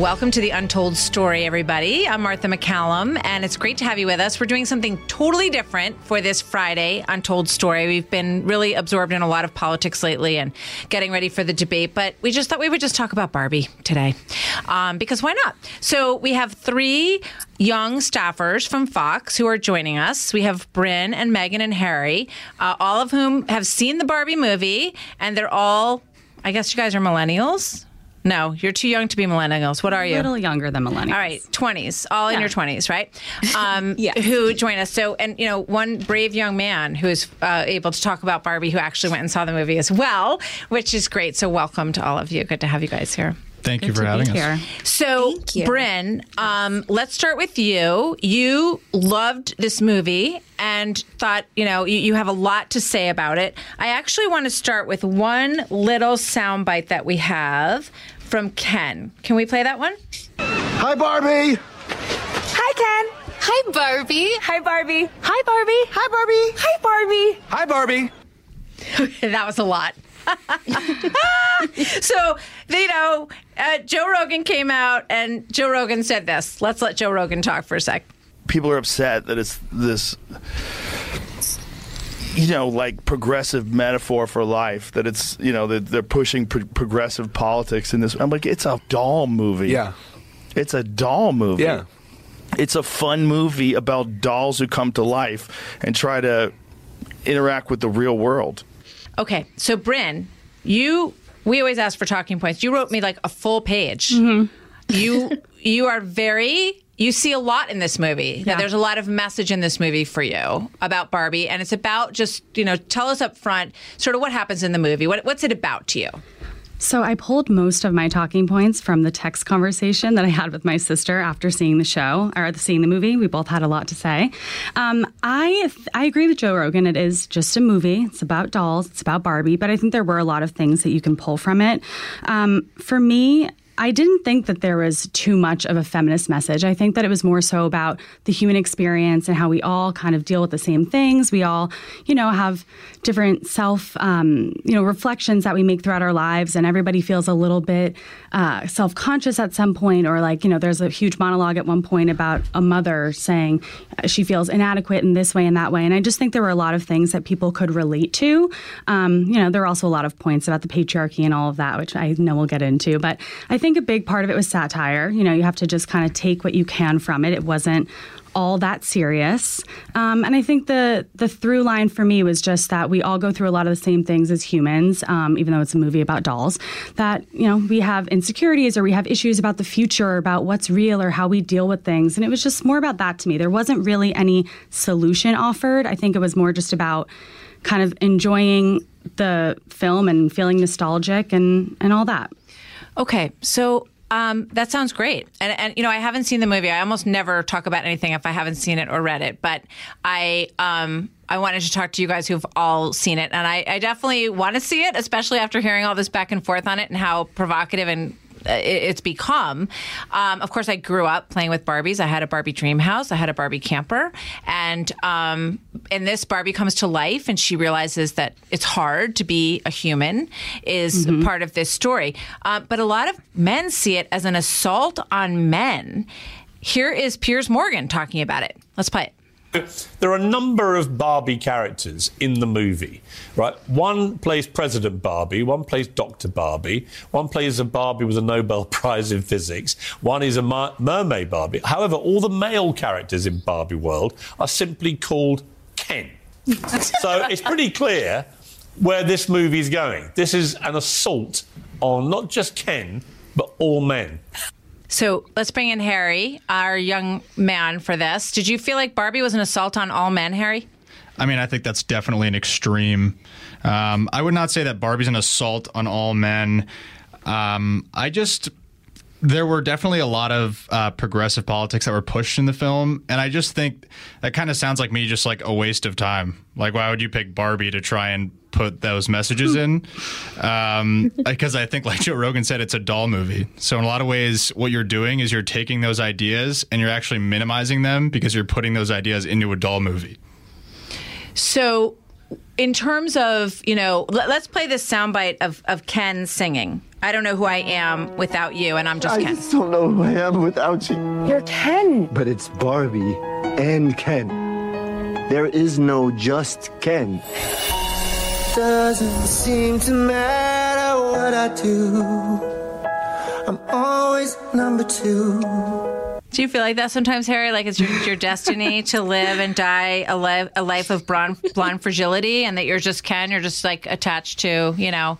Welcome to the Untold Story, everybody. I'm Martha MacCallum, and it's great to have you with us. We're doing something totally different for this Friday Untold Story. We've been really absorbed in a lot of politics lately and getting ready for the debate, but we just thought we would just talk about Barbie today um, because why not? So we have three young staffers from Fox who are joining us. We have Bryn and Megan and Harry, uh, all of whom have seen the Barbie movie, and they're all, I guess you guys are millennials. No, you're too young to be millennials. What are you? A little younger than millennials. All right, 20s, all in your 20s, right? Um, Yes. Who join us. So, and, you know, one brave young man who is uh, able to talk about Barbie who actually went and saw the movie as well, which is great. So, welcome to all of you. Good to have you guys here. Thank you for to having be us. here. So, Bryn, um, let's start with you. You loved this movie and thought, you know, you, you have a lot to say about it. I actually want to start with one little soundbite that we have from Ken. Can we play that one? Hi, Barbie. Hi, Ken. Hi, Barbie. Hi, Barbie. Hi, Barbie. Hi, Barbie. Hi, Barbie. Hi, Barbie. that was a lot. so, you know, uh, Joe Rogan came out and Joe Rogan said this. Let's let Joe Rogan talk for a sec. People are upset that it's this, you know, like progressive metaphor for life. That it's, you know, that they're pushing pro- progressive politics in this. I'm like, it's a doll movie. Yeah. It's a doll movie. Yeah. It's a fun movie about dolls who come to life and try to interact with the real world. Okay, so Bryn, you we always ask for talking points. You wrote me like a full page. Mm-hmm. You you are very you see a lot in this movie. Yeah. There's a lot of message in this movie for you about Barbie, and it's about just you know tell us up front sort of what happens in the movie. What what's it about to you? So I pulled most of my talking points from the text conversation that I had with my sister after seeing the show or seeing the movie. We both had a lot to say. Um, I I agree with Joe Rogan. It is just a movie. It's about dolls. It's about Barbie. But I think there were a lot of things that you can pull from it. Um, for me. I didn't think that there was too much of a feminist message. I think that it was more so about the human experience and how we all kind of deal with the same things. We all, you know, have different self, um, you know, reflections that we make throughout our lives, and everybody feels a little bit uh, self conscious at some point, or like, you know, there's a huge monologue at one point about a mother saying she feels inadequate in this way and that way. And I just think there were a lot of things that people could relate to. Um, you know, there are also a lot of points about the patriarchy and all of that, which I know we'll get into. But I think a big part of it was satire. You know, you have to just kind of take what you can from it. It wasn't all that serious. Um, and I think the the through line for me was just that we all go through a lot of the same things as humans, um, even though it's a movie about dolls. That you know we have insecurities or we have issues about the future, or about what's real, or how we deal with things. And it was just more about that to me. There wasn't really any solution offered. I think it was more just about kind of enjoying the film and feeling nostalgic and and all that. Okay, so um, that sounds great. And, and you know, I haven't seen the movie. I almost never talk about anything if I haven't seen it or read it. But I um, I wanted to talk to you guys who've all seen it, and I, I definitely want to see it, especially after hearing all this back and forth on it and how provocative and it's become. Um, of course, I grew up playing with Barbies. I had a Barbie dream house. I had a Barbie camper, and um, in this, Barbie comes to life, and she realizes that it's hard to be a human. Is part of this story, uh, but a lot of men see it as an assault on men. Here is Piers Morgan talking about it. Let's play it. There are a number of Barbie characters in the movie, right? One plays President Barbie, one plays Dr. Barbie, one plays a Barbie with a Nobel Prize in physics, one is a mer- mermaid Barbie. However, all the male characters in Barbie world are simply called Ken. so it's pretty clear where this movie is going. This is an assault on not just Ken, but all men. So let's bring in Harry, our young man, for this. Did you feel like Barbie was an assault on all men, Harry? I mean, I think that's definitely an extreme. Um, I would not say that Barbie's an assault on all men. Um, I just, there were definitely a lot of uh, progressive politics that were pushed in the film, and I just think that kind of sounds like me, just like a waste of time. Like, why would you pick Barbie to try and put those messages in? Um, because I think, like Joe Rogan said, it's a doll movie. So in a lot of ways, what you're doing is you're taking those ideas and you're actually minimizing them because you're putting those ideas into a doll movie. So, in terms of, you know, let, us play this soundbite of, of Ken singing. I don't know who I am without you, and I'm just I Ken. just don't know who I am without you. You're Ken. But it's Barbie and Ken. There is no just Ken. Doesn't seem to matter what I do. I'm always number two. Do you feel like that sometimes, Harry? Like it's your, your destiny to live and die a, li- a life of blonde, blonde fragility, and that you're just Ken. You're just like attached to you know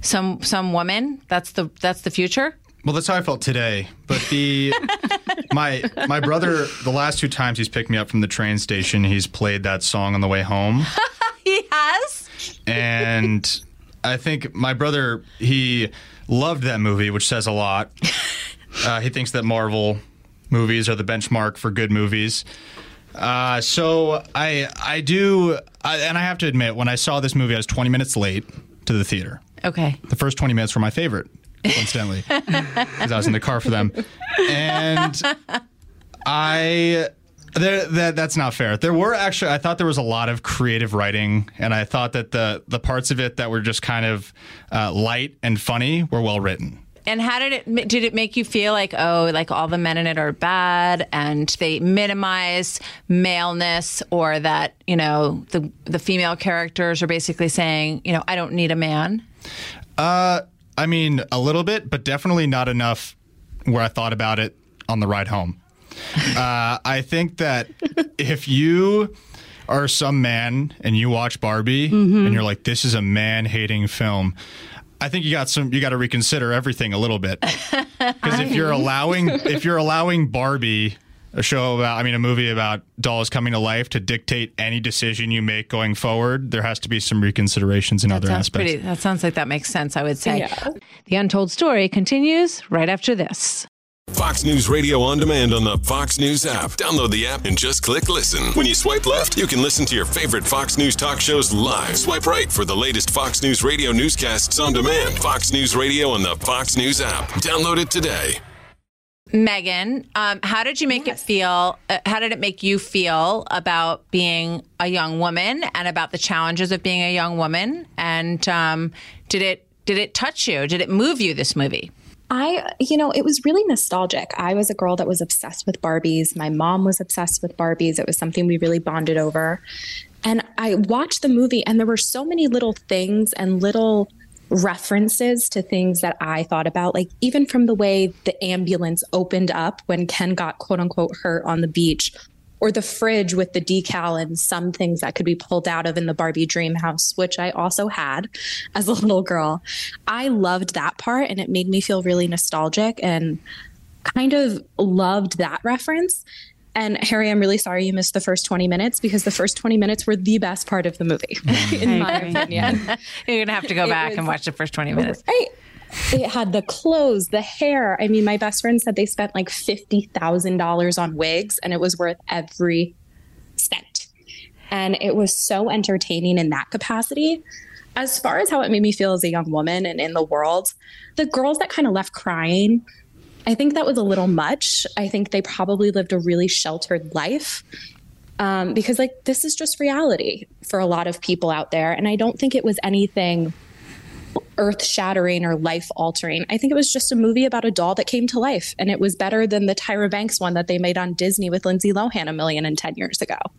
some some woman. That's the that's the future. Well, that's how I felt today. But the my my brother, the last two times he's picked me up from the train station, he's played that song on the way home. he has. And I think my brother he loved that movie, which says a lot. Uh, he thinks that Marvel movies are the benchmark for good movies. Uh, so I I do, I, and I have to admit, when I saw this movie, I was 20 minutes late to the theater. Okay. The first 20 minutes were my favorite, coincidentally, because I was in the car for them. And I. There, that that's not fair. There were actually, I thought there was a lot of creative writing, and I thought that the the parts of it that were just kind of uh, light and funny were well written. And how did it did it make you feel like oh like all the men in it are bad and they minimize maleness or that you know the the female characters are basically saying you know I don't need a man. Uh, I mean a little bit, but definitely not enough where I thought about it on the ride home. Uh, I think that if you are some man and you watch Barbie and you're like, this is a man hating film. I think you got some. You got to reconsider everything a little bit because if you're allowing if you're allowing Barbie, a show about I mean a movie about dolls coming to life, to dictate any decision you make going forward, there has to be some reconsiderations in other aspects. pretty. That sounds like that makes sense. I would say. Yeah. The untold story continues right after this. Fox News Radio on demand on the Fox News app. Download the app and just click listen. When you swipe left, you can listen to your favorite Fox News talk shows live. Swipe right for the latest Fox News Radio newscasts on demand. Fox News Radio on the Fox News app. Download it today. Megan, um, how did you make it feel? Uh, how did it make you feel about being a young woman and about the challenges of being a young woman? And um, did it did it touch you? Did it move you? This movie? I, you know, it was really nostalgic. I was a girl that was obsessed with Barbies. My mom was obsessed with Barbies. It was something we really bonded over. And I watched the movie, and there were so many little things and little references to things that I thought about, like even from the way the ambulance opened up when Ken got quote unquote hurt on the beach, or the fridge with the decal and some things that could be pulled out of in the Barbie dream house, which I also had as a little girl. I loved that part and it made me feel really nostalgic and kind of loved that reference. And Harry, I'm really sorry you missed the first 20 minutes because the first 20 minutes were the best part of the movie, in my opinion. You're gonna have to go It back was- and watch the first 20 minutes. Right. It had the clothes, the hair. I mean, my best friend said they spent like $50,000 on wigs and it was worth every cent. And it was so entertaining in that capacity. As far as how it made me feel as a young woman and in the world, the girls that kind of left crying, I think that was a little much. I think they probably lived a really sheltered life um, because, like, this is just reality for a lot of people out there. And I don't think it was anything earth shattering or life altering. I think it was just a movie about a doll that came to life. And it was better than the Tyra Banks one that they made on Disney with Lindsay Lohan a million and 10 years ago. I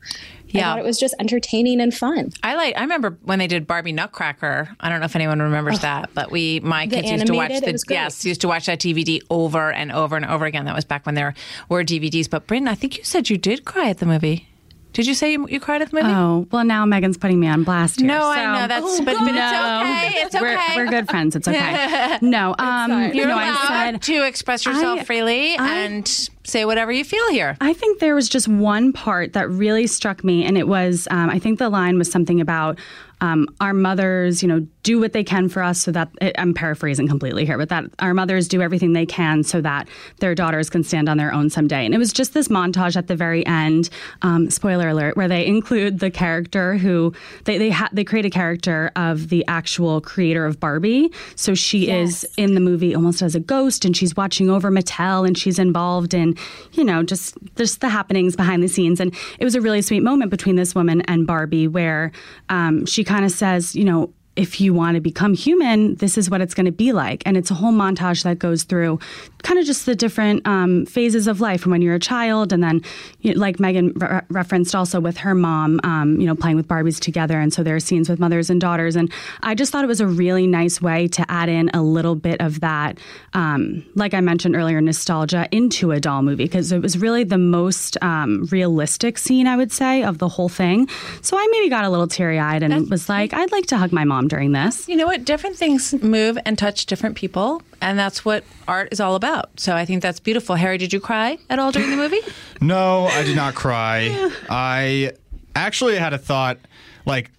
Yeah. thought it was just entertaining and fun. I like. I remember when they did Barbie Nutcracker. I don't know if anyone remembers that, but we, my kids used to watch the yes, used to watch that DVD over and over and over again. That was back when there were DVDs. But Bryn, I think you said you did cry at the movie. Did you say you, you cried at the movie? Oh, well, now Megan's putting me on blast here. No, I know that's, but, but No. it's okay. It's okay. We're, we're good friends. It's okay. no, um, You're no, allowed I said to express yourself I- freely, I- and say whatever you feel here. I think there was just one part that really struck me, and it was um, I think the line was something about um, our mothers, you know, do what they can for us so that I'm paraphrasing completely here, but that our mothers do everything they can so that their daughters can stand on their own someday. And it was just this montage at the very end, um, spoiler alert, where they include the character who they they ha- they create a character of the actual creator of Barbie. So she Yes. is in the movie almost as a ghost, and she's watching over Mattel, and she's involved in, you know, just just the happenings behind the scenes. And it was a really sweet moment between this woman and Barbie, where um, she kind of says, you know. If you want to become human, this is what it's going to be like. And it's a whole montage that goes through kind of just the different um, phases of life from when you're a child. And then, you know, like Megan re- referenced also with her mom, um, you know, playing with Barbies together. And so there are scenes with mothers and daughters. And I just thought it was a really nice way to add in a little bit of that, um, like I mentioned earlier, nostalgia into a doll movie because it was really the most um, realistic scene, I would say, of the whole thing. So I maybe got a little teary eyed and was like, I'd like to hug my mom during this. You know what? Different things move and touch different people, and that's what art is all about. So I think that's beautiful. Harry, did you cry at all during the movie? No, I did not cry. I actually had a thought, like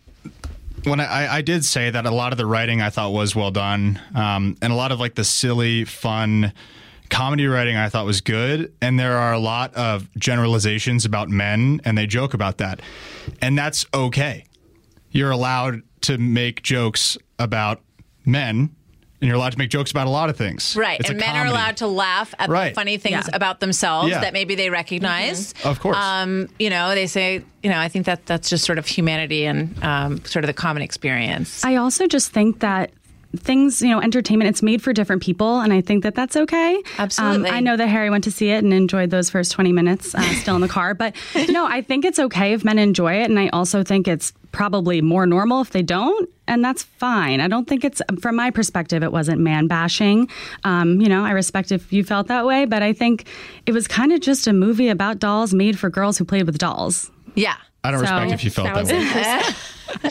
when I, I did say that a lot of the writing I thought was well done, um, and a lot of like the silly, fun comedy writing I thought was good. And there are a lot of generalizations about men, and they joke about that, and that's okay. You're allowed to make jokes about men. And you're allowed to make jokes about a lot of things. Right. It's and men are allowed to laugh at Right. the funny things Yeah. about themselves Yeah. that maybe they recognize. Of course. Um, you know, they say, you know, I think that that's just sort of humanity and um, sort of the common experience. I also just think that things, you know, entertainment, it's made for different people. And I think that that's okay. Absolutely. Um, I know that Harry went to see it and enjoyed those first 20 minutes uh, still in the car. But no, I think it's okay if men enjoy it. And I also think it's probably more normal if they don't. And that's fine. I don't think it's, from my perspective, it wasn't man bashing. Um, you know, I respect if you felt that way, but I think it was kind of just a movie about dolls made for girls who played with dolls. yeah. I don't So- respect if you felt that way. I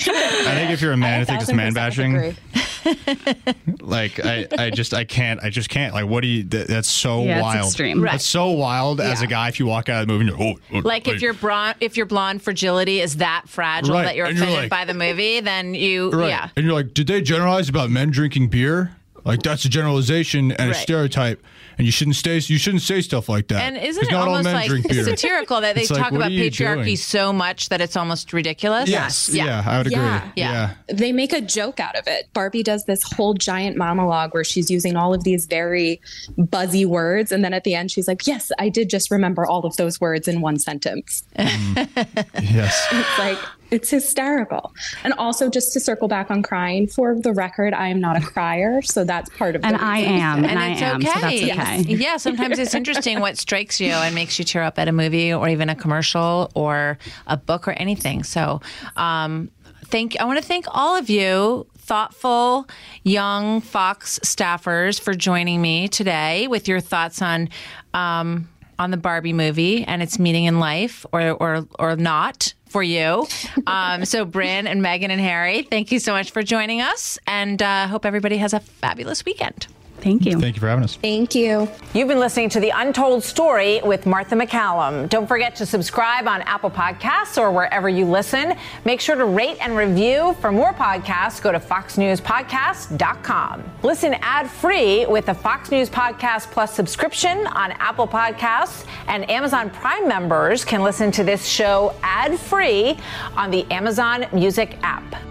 think if you're a man, I, think it's man percent bashing. Like I, I just I can't I just can't. Like what do you? That, that's so Yeah, it's wild. extreme. Right. It's so wild as a guy. If you walk out of the movie, and you're, oh, oh, Like if your blonde, if your blonde fragility is that fragile Right, that you're and you're offended like- by the movie, then you, right, yeah. and you're like, did they generalize about men drinking beer? Like that's a generalization and a stereotype, and you shouldn't say you shouldn't say stuff like that. And isn't it not almost like drink satirical that they It's talk what about patriarchy doing? so much that it's almost ridiculous? Yes, yeah, I would agree. Yeah. Yeah. They make a joke out of it. Barbie does this whole giant monologue where she's using all of these very buzzy words. And then at the end, she's like, Yes, I did just remember all of those words in one sentence. Mm. Yes. It's like, it's hysterical. And also, just to circle back on crying, for the record, I am not a crier. So that's part of the And I am. and, I it's am, okay. so that's okay. Yeah, sometimes it's interesting what strikes you and makes you tear up at a movie or even a commercial or a book or anything. So, um, thank. I want to thank all of you. Thoughtful young Fox staffers for joining me today with your thoughts on um, on the Barbie movie and its meaning in life, or or or not for you. Um, so, Bryn and Megan and Harry, thank you so much for joining us, and uh, hope everybody has a fabulous weekend. Thank you. Thank you for having us. Thank you. You've been listening to The Untold Story with Martha MacCallum. Don't forget to subscribe on Apple Podcasts or wherever you listen. Make sure to rate and review. For more podcasts, go to foxnewspodcast.com. Listen ad-free with the Fox News Podcast Plus subscription on Apple Podcasts, and Amazon Prime members can listen to this show ad-free on the Amazon Music app.